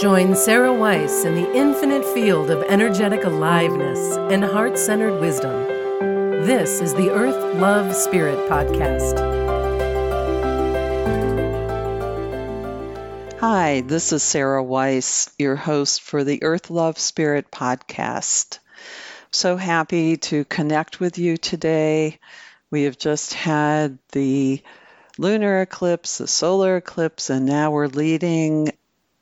Join Sarah Weiss in the infinite field of energetic aliveness and heart centered wisdom. This is the Earth Love Spirit Podcast. Hi, this is Sarah Weiss, your host for the Earth Love Spirit Podcast. So happy to connect with you today. We have just had the lunar eclipse, the solar eclipse, and now we're leading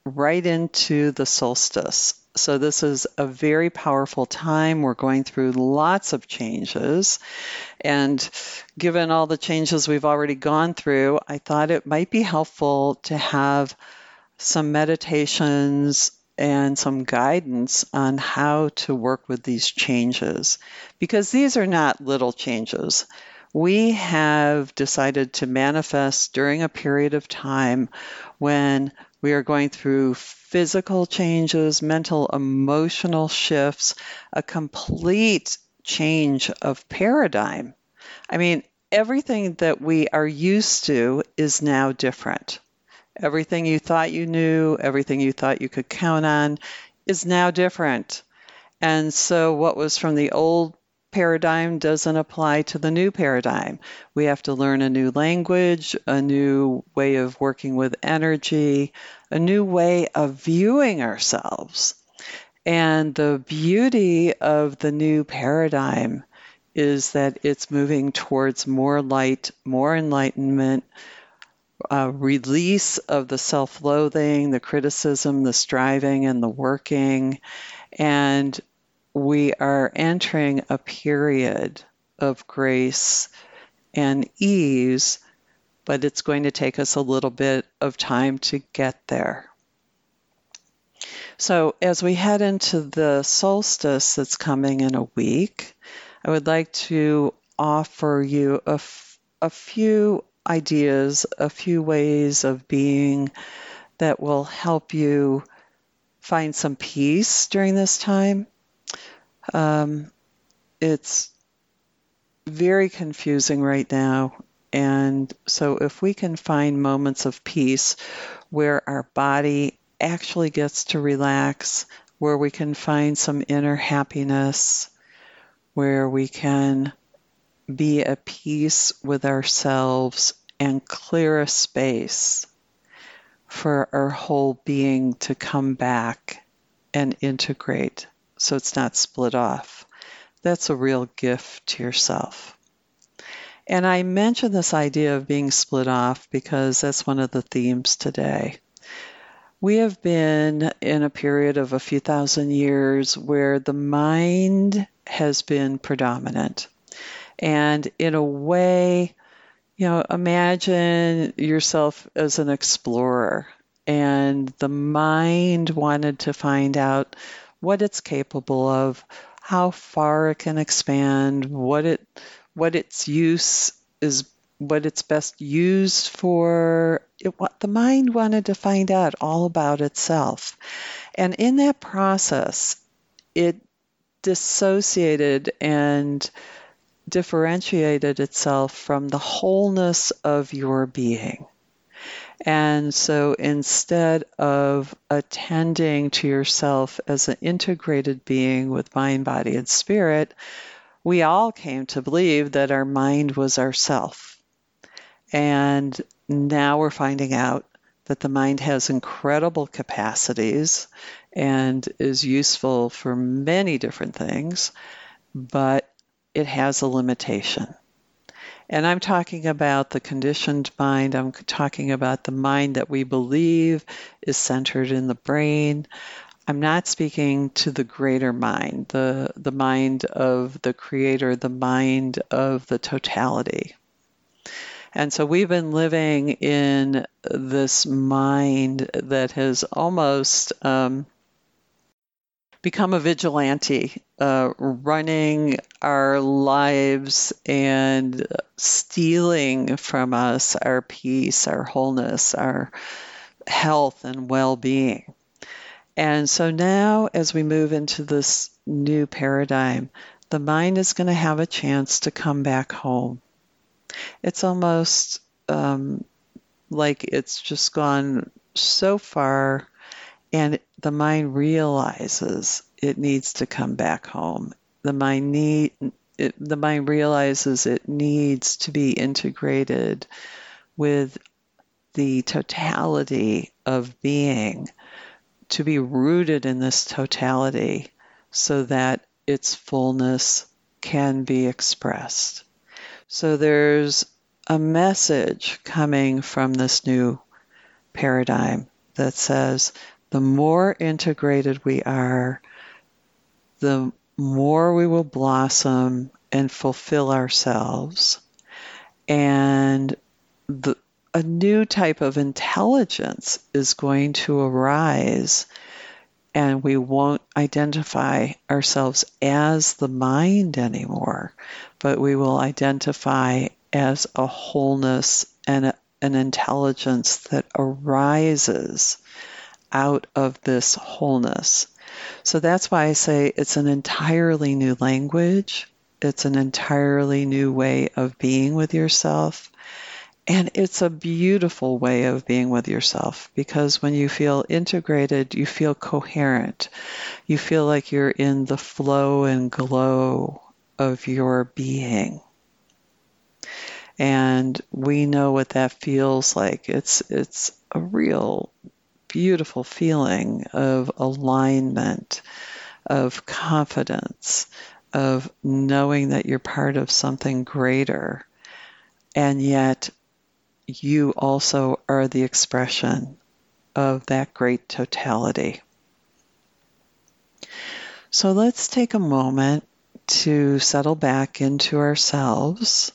right into the solstice. So, this is a very powerful time. We're going through lots of changes. And given all the changes we've already gone through, I thought it might be helpful to have some meditations and some guidance on how to work with these changes because these are not little changes. We have decided to manifest during a period of time when we are going through physical changes, mental, emotional shifts, a complete change of paradigm. I mean, everything that we are used to is now different. Everything you thought you knew, everything you thought you could count on is now different. And so, what was from the old paradigm doesn't apply to the new paradigm. We have to learn a new language, a new way of working with energy, a new way of viewing ourselves. And the beauty of the new paradigm is that it's moving towards more light, more enlightenment, release of the self loathing, the criticism, the striving, and the working. And we are entering a period of grace and ease, but it's going to take us a little bit of time to get there. So, as we head into the solstice that's coming in a week, I would like to offer you a, f- a few ideas, a few ways of being that will help you find some peace during this time um, it's very confusing right now. And so, if we can find moments of peace where our body actually gets to relax, where we can find some inner happiness, where we can be at peace with ourselves and clear a space for our whole being to come back and integrate so it's not split off. That's a real gift to yourself. And I mention this idea of being split off because that's one of the themes today. We have been in a period of a few thousand years where the mind has been predominant. And in a way, you know, imagine yourself as an explorer, and the mind wanted to find out what it's capable of, how far it can expand, what it what its use is what it's best used for. It, what the mind wanted to find out all about itself. And in that process, it dissociated and differentiated itself from the wholeness of your being. And so instead of attending to yourself as an integrated being with mind, body, and spirit, we all came to believe that our mind was ourself. And now we're finding out that the mind has incredible capacities and is useful for many different things, but it has a limitation. And I'm talking about the conditioned mind. I'm talking about the mind that we believe is centered in the brain. I'm not speaking to the greater mind, the, the mind of the creator, the mind of the totality. And so we've been living in this mind that has almost um, become a vigilante, uh, running our lives and stealing from us our peace, our wholeness, our health and well being. And so now, as we move into this new paradigm, the mind is going to have a chance to come back home. It's almost um, like it's just gone so far and the mind realizes it needs to come back home. The mind need it, the mind realizes it needs to be integrated with the totality of being, to be rooted in this totality so that its fullness can be expressed. So there's a message coming from this new paradigm that says the more integrated we are, the more we will blossom and fulfill ourselves. And the, a new type of intelligence is going to arise, and we won't identify ourselves as the mind anymore, but we will identify as a wholeness and a, an intelligence that arises out of this wholeness. So that's why I say it's an entirely new language. It's an entirely new way of being with yourself. And it's a beautiful way of being with yourself because when you feel integrated, you feel coherent. You feel like you're in the flow and glow of your being. And we know what that feels like. It's it's a real beautiful feeling of alignment, of confidence, of knowing that you're part of something greater. And yet, you also are the expression of that great totality. So let's take a moment to settle back into ourselves.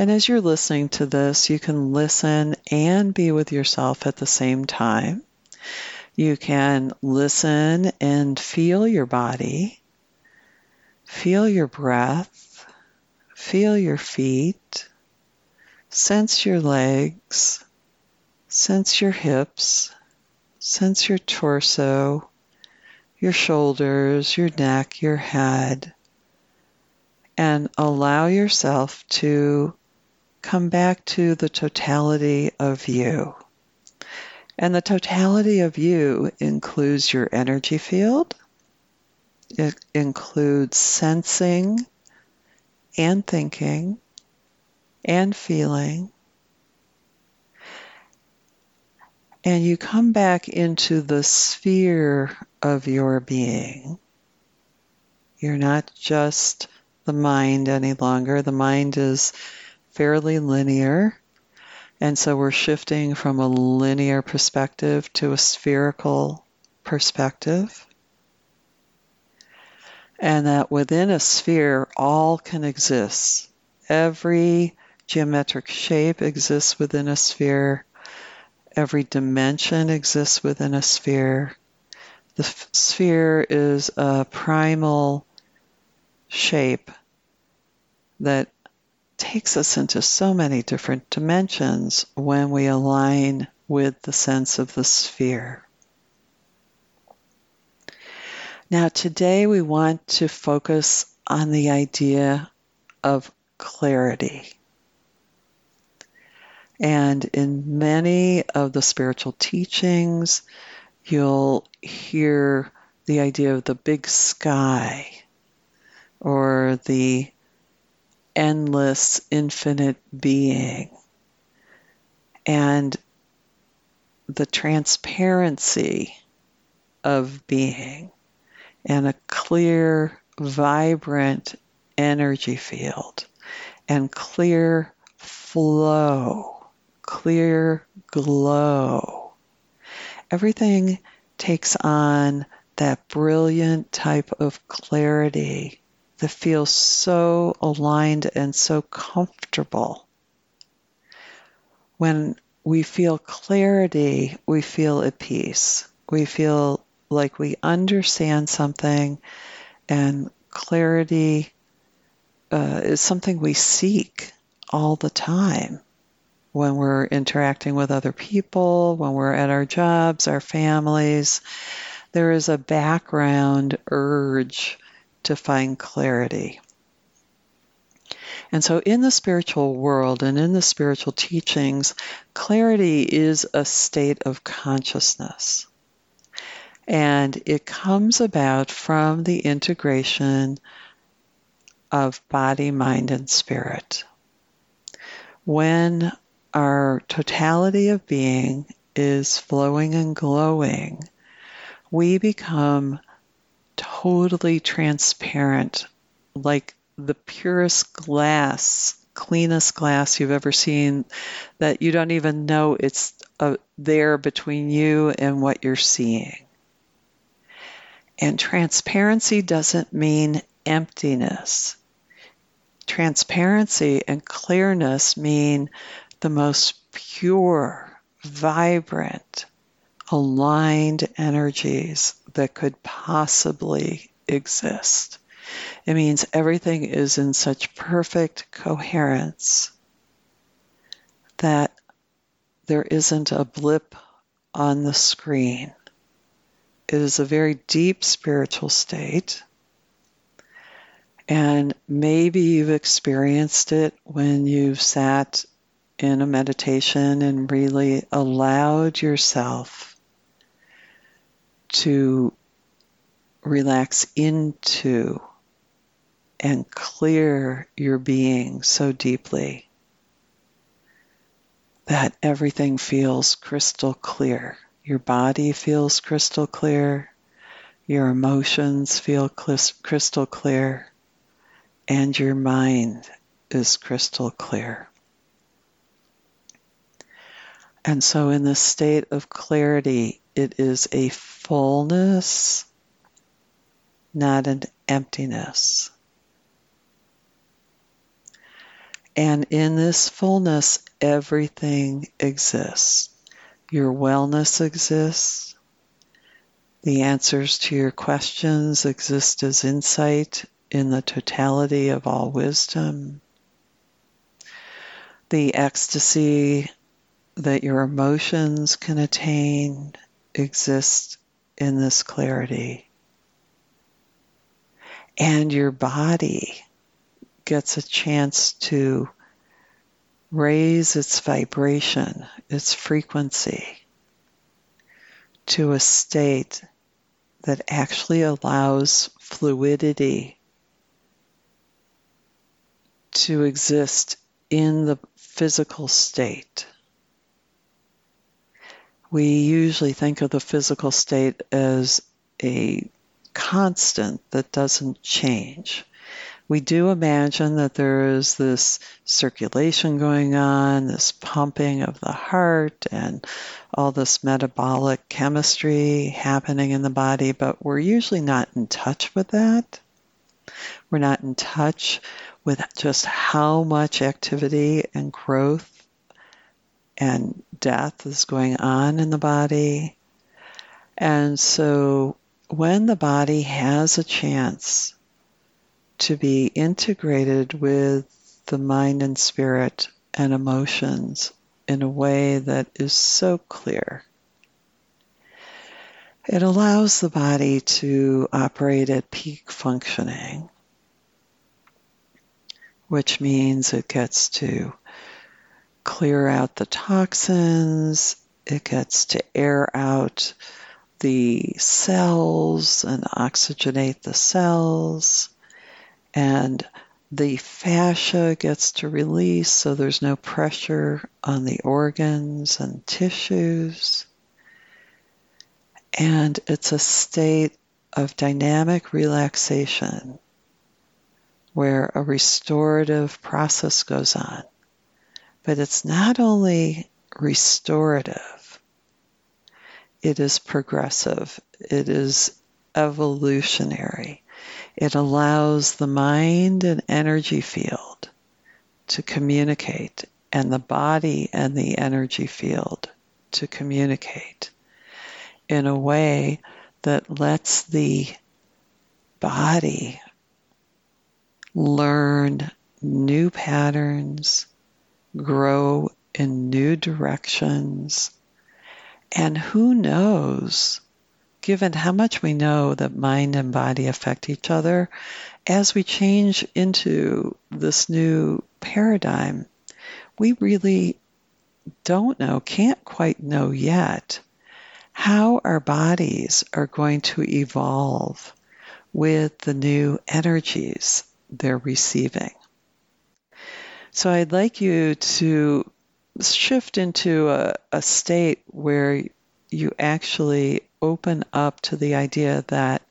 And as you're listening to this, you can listen and be with yourself at the same time. You can listen and feel your body, feel your breath, feel your feet, sense your legs, sense your hips, sense your torso, your shoulders, your neck, your head, and allow yourself to come back to the totality of you. And the totality of you includes your energy field, it includes sensing and thinking and feeling. And you come back into the sphere of your being. You're not just the mind any longer. The mind is fairly linear. And so we're shifting from a linear perspective to a spherical perspective. And that within a sphere, all can exist. Every geometric shape exists within a sphere. Every dimension exists within a sphere. The f- sphere is a primal shape that takes us into so many different dimensions when we align with the sense of the sphere. Now, today we want to focus on the idea of clarity. And in many of the spiritual teachings, you'll hear the idea of the big sky or the endless, infinite being. And the transparency of being and a clear, vibrant energy field and clear flow, clear glow. Everything takes on that brilliant type of clarity that feels so aligned and so comfortable. When we feel clarity, we feel at peace. We feel like we understand something, and clarity uh, is something we seek all the time when we're interacting with other people, when we're at our jobs, our families. There is a background urge to find clarity. And so, in the spiritual world and in the spiritual teachings, clarity is a state of consciousness. And it comes about from the integration of body, mind, and spirit. When our totality of being is flowing and glowing, we become totally transparent, like the purest glass, cleanest glass you've ever seen, that you don't even know it's uh, there between you and what you're seeing. And transparency doesn't mean emptiness. Transparency and clearness mean the most pure, vibrant, aligned energies that could possibly exist. It means everything is in such perfect coherence that there isn't a blip on the screen. It is a very deep spiritual state. And maybe you've experienced it when you've sat in a meditation and really allowed yourself to relax into and clear your being so deeply that everything feels crystal clear. Your body feels crystal clear, your emotions feel crystal clear, and your mind is crystal clear. And so, in this state of clarity, it is a fullness, not an emptiness. And in this fullness, everything exists. Your wellness exists. The answers to your questions exist as insight in the totality of all wisdom. The ecstasy that your emotions can attain exists in this clarity. And your body gets a chance to raise its vibration, its frequency to a state that actually allows fluidity to exist in the physical state. We usually think of the physical state as a constant that doesn't change we do imagine that there is this circulation going on, this pumping of the heart, and all this metabolic chemistry happening in the body, but we're usually not in touch with that. We're not in touch with just how much activity and growth and death is going on in the body. And so when the body has a chance to be integrated with the mind and spirit and emotions in a way that is so clear. It allows the body to operate at peak functioning, which means it gets to clear out the toxins, it gets to air out the cells and oxygenate the cells and the fascia gets to release so there's no pressure on the organs and tissues. And it's a state of dynamic relaxation where a restorative process goes on. But it's not only restorative, it is progressive, it is evolutionary. It allows the mind and energy field to communicate and the body and the energy field to communicate in a way that lets the body learn new patterns, grow in new directions, and who knows given how much we know that mind and body affect each other, as we change into this new paradigm, we really don't know, can't quite know yet how our bodies are going to evolve with the new energies they're receiving. So I'd like you to shift into a, a state where you actually open up to the idea that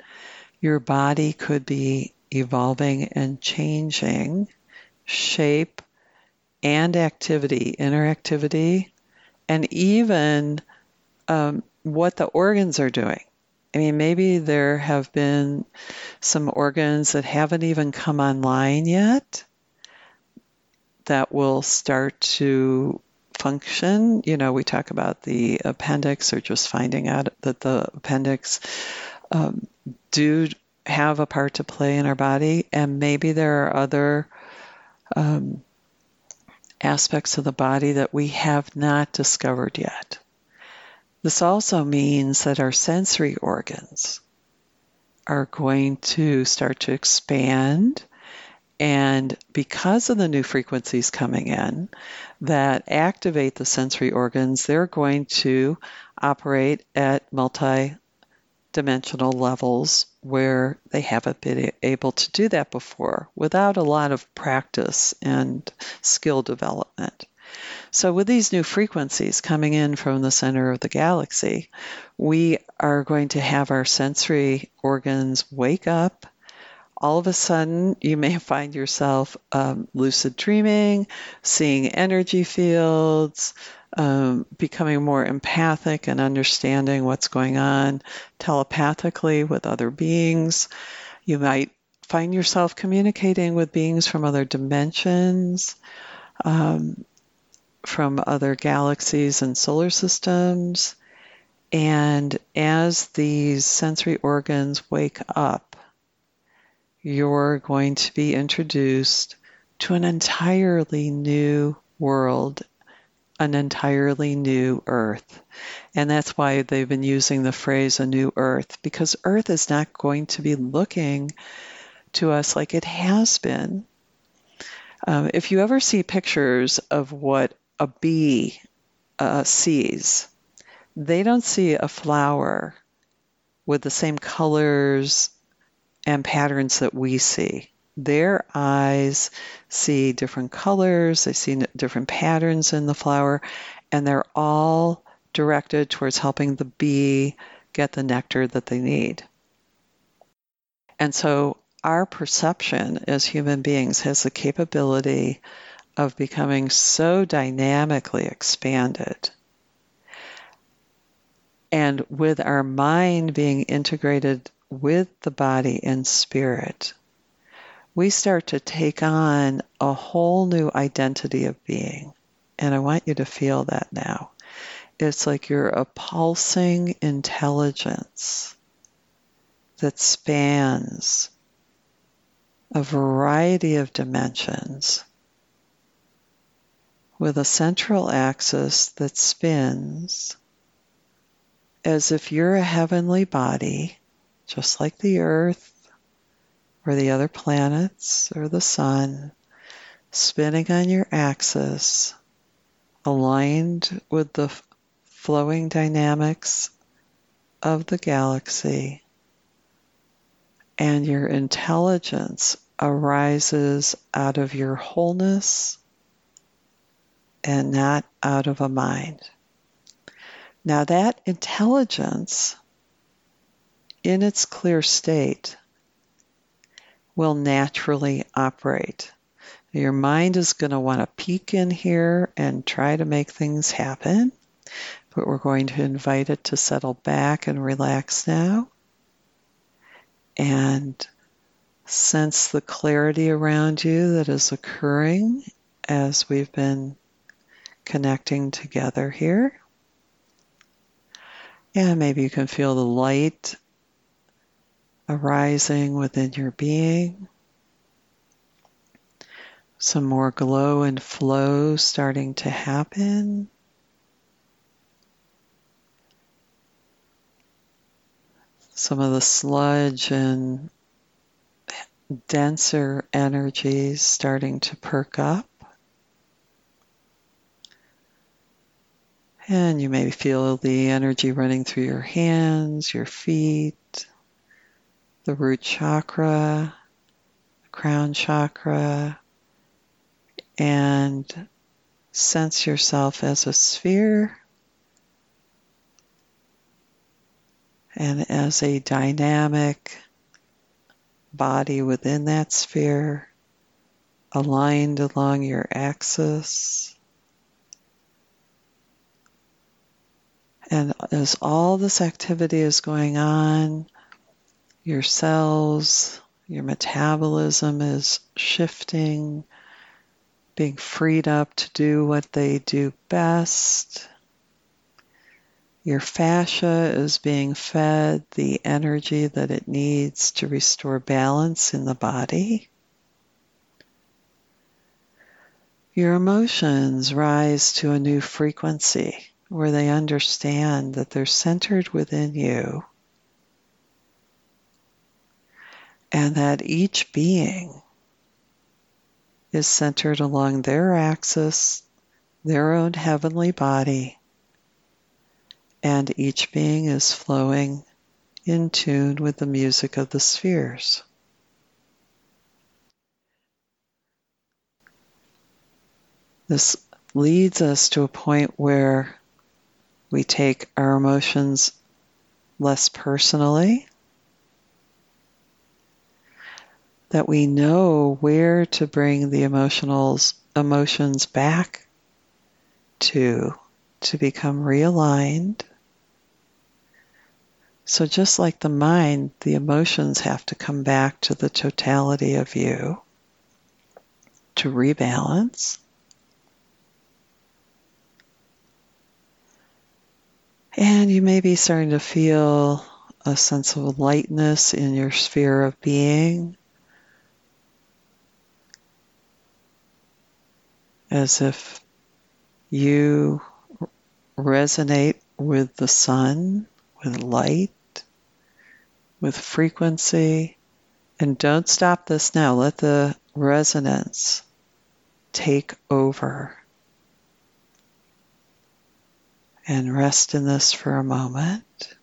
your body could be evolving and changing shape and activity, interactivity, and even um, what the organs are doing. I mean, maybe there have been some organs that haven't even come online yet that will start to function. You know, we talk about the appendix or just finding out that the appendix um, do have a part to play in our body, and maybe there are other um, aspects of the body that we have not discovered yet. This also means that our sensory organs are going to start to expand. And because of the new frequencies coming in that activate the sensory organs, they're going to operate at multi dimensional levels where they haven't been able to do that before without a lot of practice and skill development. So, with these new frequencies coming in from the center of the galaxy, we are going to have our sensory organs wake up. All of a sudden, you may find yourself um, lucid dreaming, seeing energy fields, um, becoming more empathic and understanding what's going on telepathically with other beings. You might find yourself communicating with beings from other dimensions, um, from other galaxies and solar systems. And as these sensory organs wake up, you're going to be introduced to an entirely new world an entirely new earth. And that's why they've been using the phrase a new earth, because earth is not going to be looking to us like it has been. Um, if you ever see pictures of what a bee uh, sees, they don't see a flower with the same colors and patterns that we see their eyes see different colors, they see different patterns in the flower, and they're all directed towards helping the bee get the nectar that they need. And so our perception as human beings has the capability of becoming so dynamically expanded. And with our mind being integrated with the body and spirit, we start to take on a whole new identity of being. And I want you to feel that now. It's like you're a pulsing intelligence that spans a variety of dimensions with a central axis that spins as if you're a heavenly body, just like the earth or the other planets or the sun spinning on your axis, aligned with the flowing dynamics of the galaxy, and your intelligence arises out of your wholeness and not out of a mind. Now, that intelligence in its clear state will naturally operate. Your mind is going to want to peek in here and try to make things happen, but we're going to invite it to settle back and relax now and sense the clarity around you that is occurring as we've been connecting together here. And maybe you can feel the light arising within your being. Some more glow and flow starting to happen. Some of the sludge and denser energies starting to perk up. And you may feel the energy running through your hands, your feet, the root chakra, crown chakra, and sense yourself as a sphere and as a dynamic body within that sphere, aligned along your axis. And as all this activity is going on, your cells, your metabolism is shifting, being freed up to do what they do best. Your fascia is being fed the energy that it needs to restore balance in the body. Your emotions rise to a new frequency where they understand that they're centered within you and that each being is centered along their axis, their own heavenly body, and each being is flowing in tune with the music of the spheres. This leads us to a point where we take our emotions less personally, that we know where to bring the emotionals, emotions back to to become realigned. So, just like the mind, the emotions have to come back to the totality of you to rebalance. And you may be starting to feel a sense of lightness in your sphere of being, as if you resonate with the sun, with light, with frequency. And don't stop this now. Let the resonance take over. And rest in this for a moment.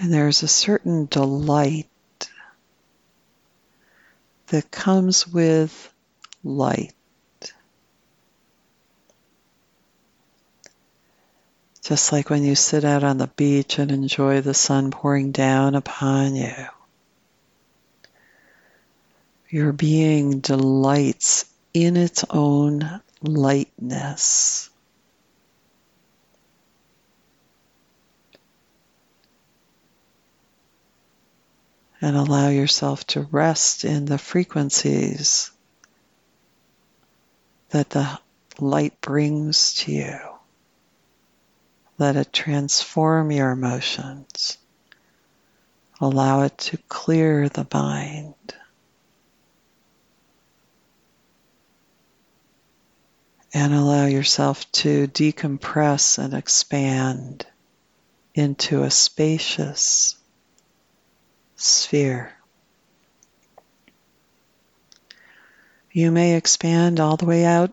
And there's a certain delight that comes with light. Just like when you sit out on the beach and enjoy the sun pouring down upon you. Your being delights in its own lightness. And allow yourself to rest in the frequencies that the light brings to you. Let it transform your emotions. Allow it to clear the mind. And allow yourself to decompress and expand into a spacious, sphere. You may expand all the way out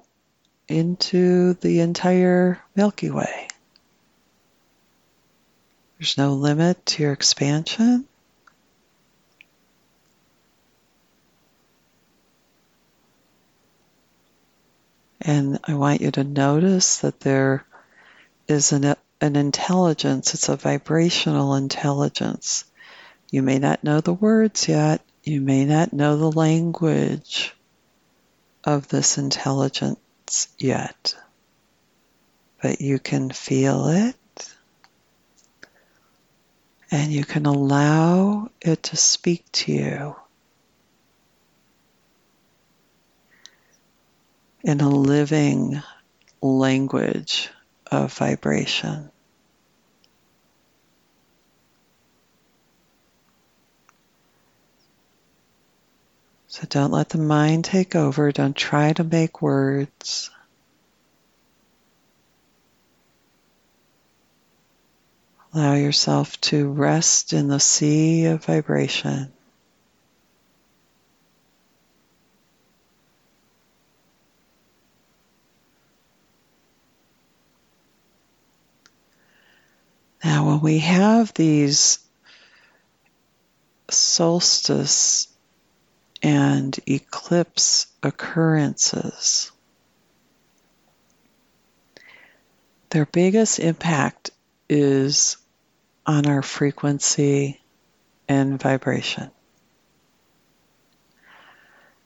into the entire Milky Way. There's no limit to your expansion. And I want you to notice that there is an, an intelligence, it's a vibrational intelligence you may not know the words yet. You may not know the language of this intelligence yet, but you can feel it and you can allow it to speak to you in a living language of vibration. So don't let the mind take over. Don't try to make words. Allow yourself to rest in the sea of vibration. Now, when we have these solstice and eclipse occurrences, their biggest impact is on our frequency and vibration.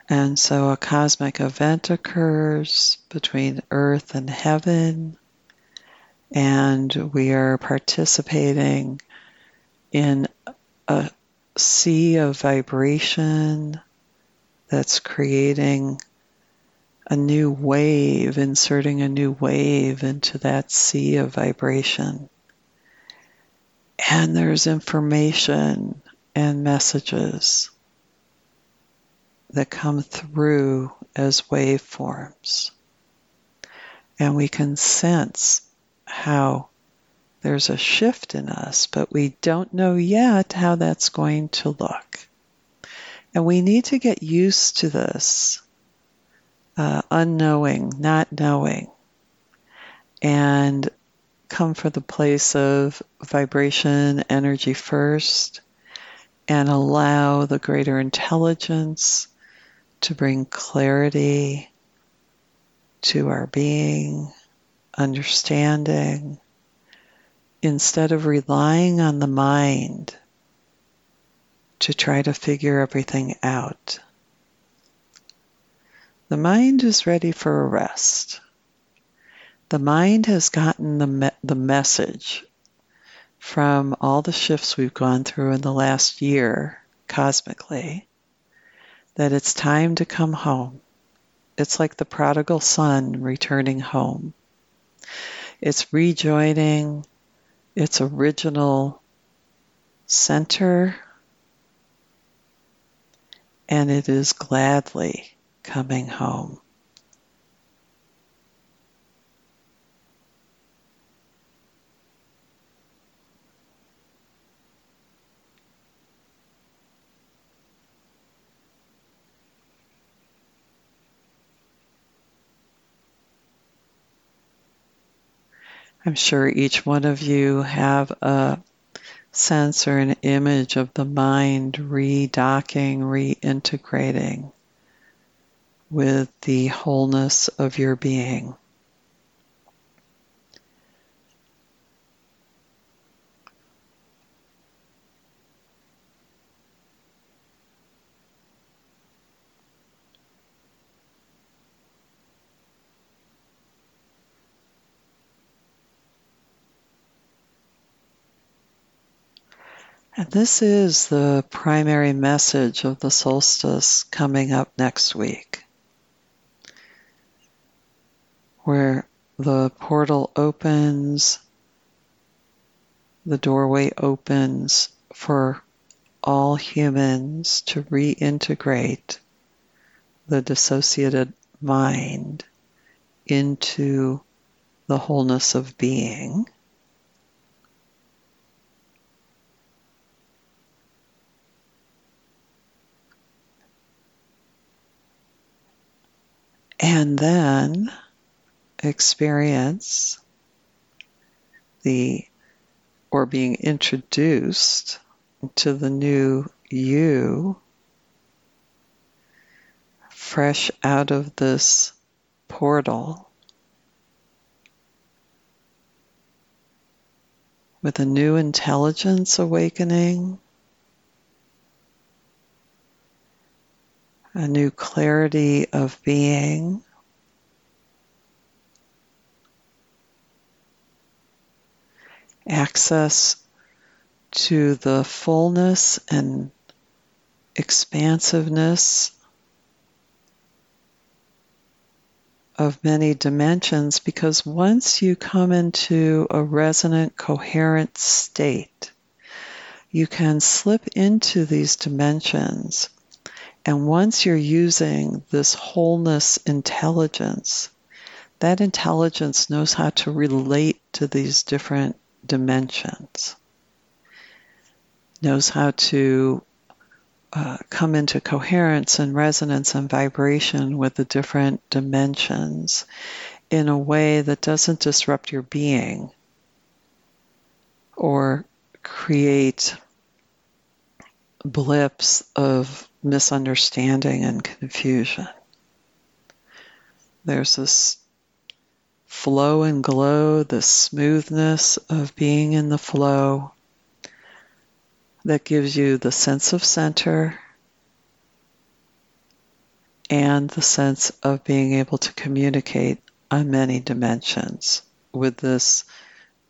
And so a cosmic event occurs between earth and heaven, and we are participating in a sea of vibration that's creating a new wave, inserting a new wave into that sea of vibration. And there's information and messages that come through as waveforms. And we can sense how there's a shift in us, but we don't know yet how that's going to look. And we need to get used to this uh, unknowing, not knowing, and come from the place of vibration, energy first, and allow the greater intelligence to bring clarity to our being, understanding, instead of relying on the mind to try to figure everything out. The mind is ready for a rest. The mind has gotten the, me- the message from all the shifts we've gone through in the last year cosmically that it's time to come home. It's like the prodigal son returning home. It's rejoining its original center and it is gladly coming home. I'm sure each one of you have a sense or an image of the mind redocking, reintegrating with the wholeness of your being. And this is the primary message of the solstice coming up next week, where the portal opens, the doorway opens for all humans to reintegrate the dissociated mind into the wholeness of being. And then experience the or being introduced to the new you fresh out of this portal with a new intelligence awakening, a new clarity of being. Access to the fullness and expansiveness of many dimensions because once you come into a resonant, coherent state, you can slip into these dimensions And once you're using this wholeness intelligence, that intelligence knows how to relate to these different dimensions, knows how to uh, come into coherence and resonance and vibration with the different dimensions in a way that doesn't disrupt your being or create blips of misunderstanding and confusion. There's this flow and glow, the smoothness of being in the flow that gives you the sense of center and the sense of being able to communicate on many dimensions with this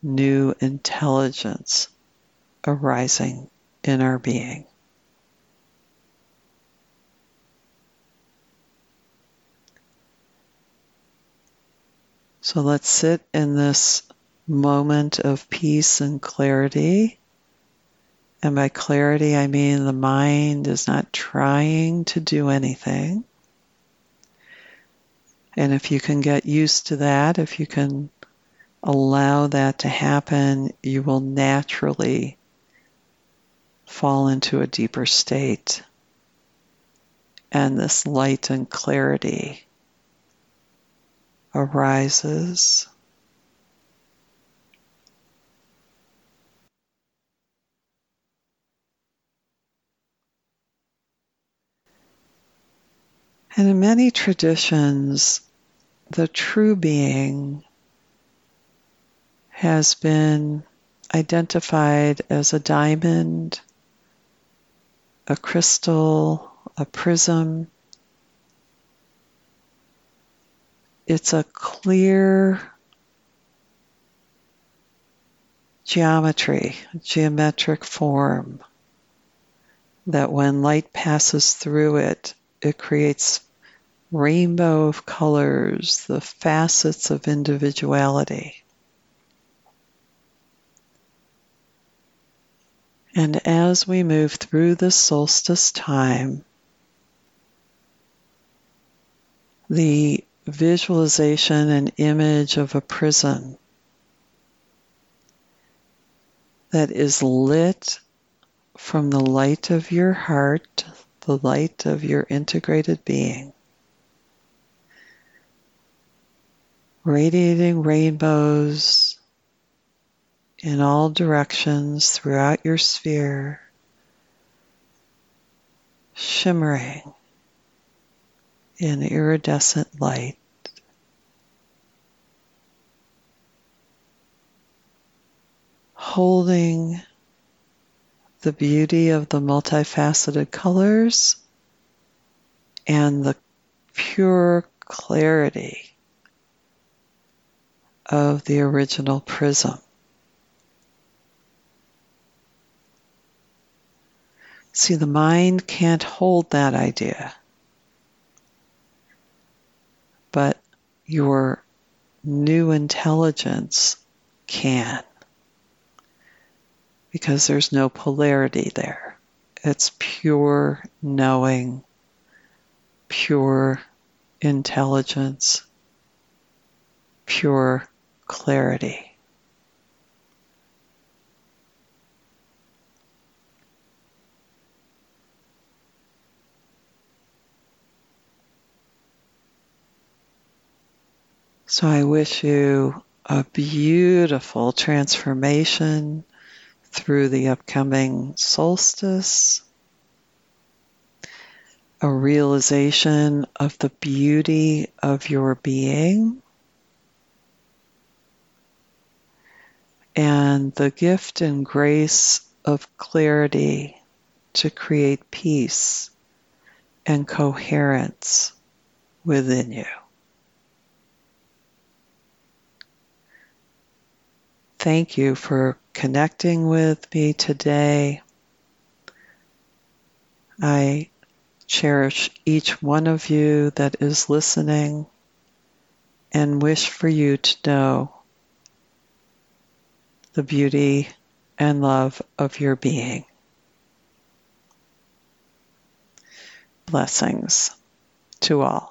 new intelligence arising in our being. So let's sit in this moment of peace and clarity. And by clarity, I mean the mind is not trying to do anything. And if you can get used to that, if you can allow that to happen, you will naturally fall into a deeper state. And this light and clarity arises. And in many traditions, the true being has been identified as a diamond, a crystal, a prism, it's a clear geometry, geometric form that when light passes through it, it creates rainbow of colors, the facets of individuality. And as we move through the solstice time, the visualization and image of a prison that is lit from the light of your heart, the light of your integrated being, radiating rainbows in all directions throughout your sphere, shimmering in iridescent light. Holding the beauty of the multifaceted colors and the pure clarity of the original prism. See, the mind can't hold that idea but your new intelligence can because there's no polarity there. It's pure knowing, pure intelligence, pure clarity. So I wish you a beautiful transformation through the upcoming solstice, a realization of the beauty of your being, and the gift and grace of clarity to create peace and coherence within you. Thank you for connecting with me today. I cherish each one of you that is listening and wish for you to know the beauty and love of your being. Blessings to all.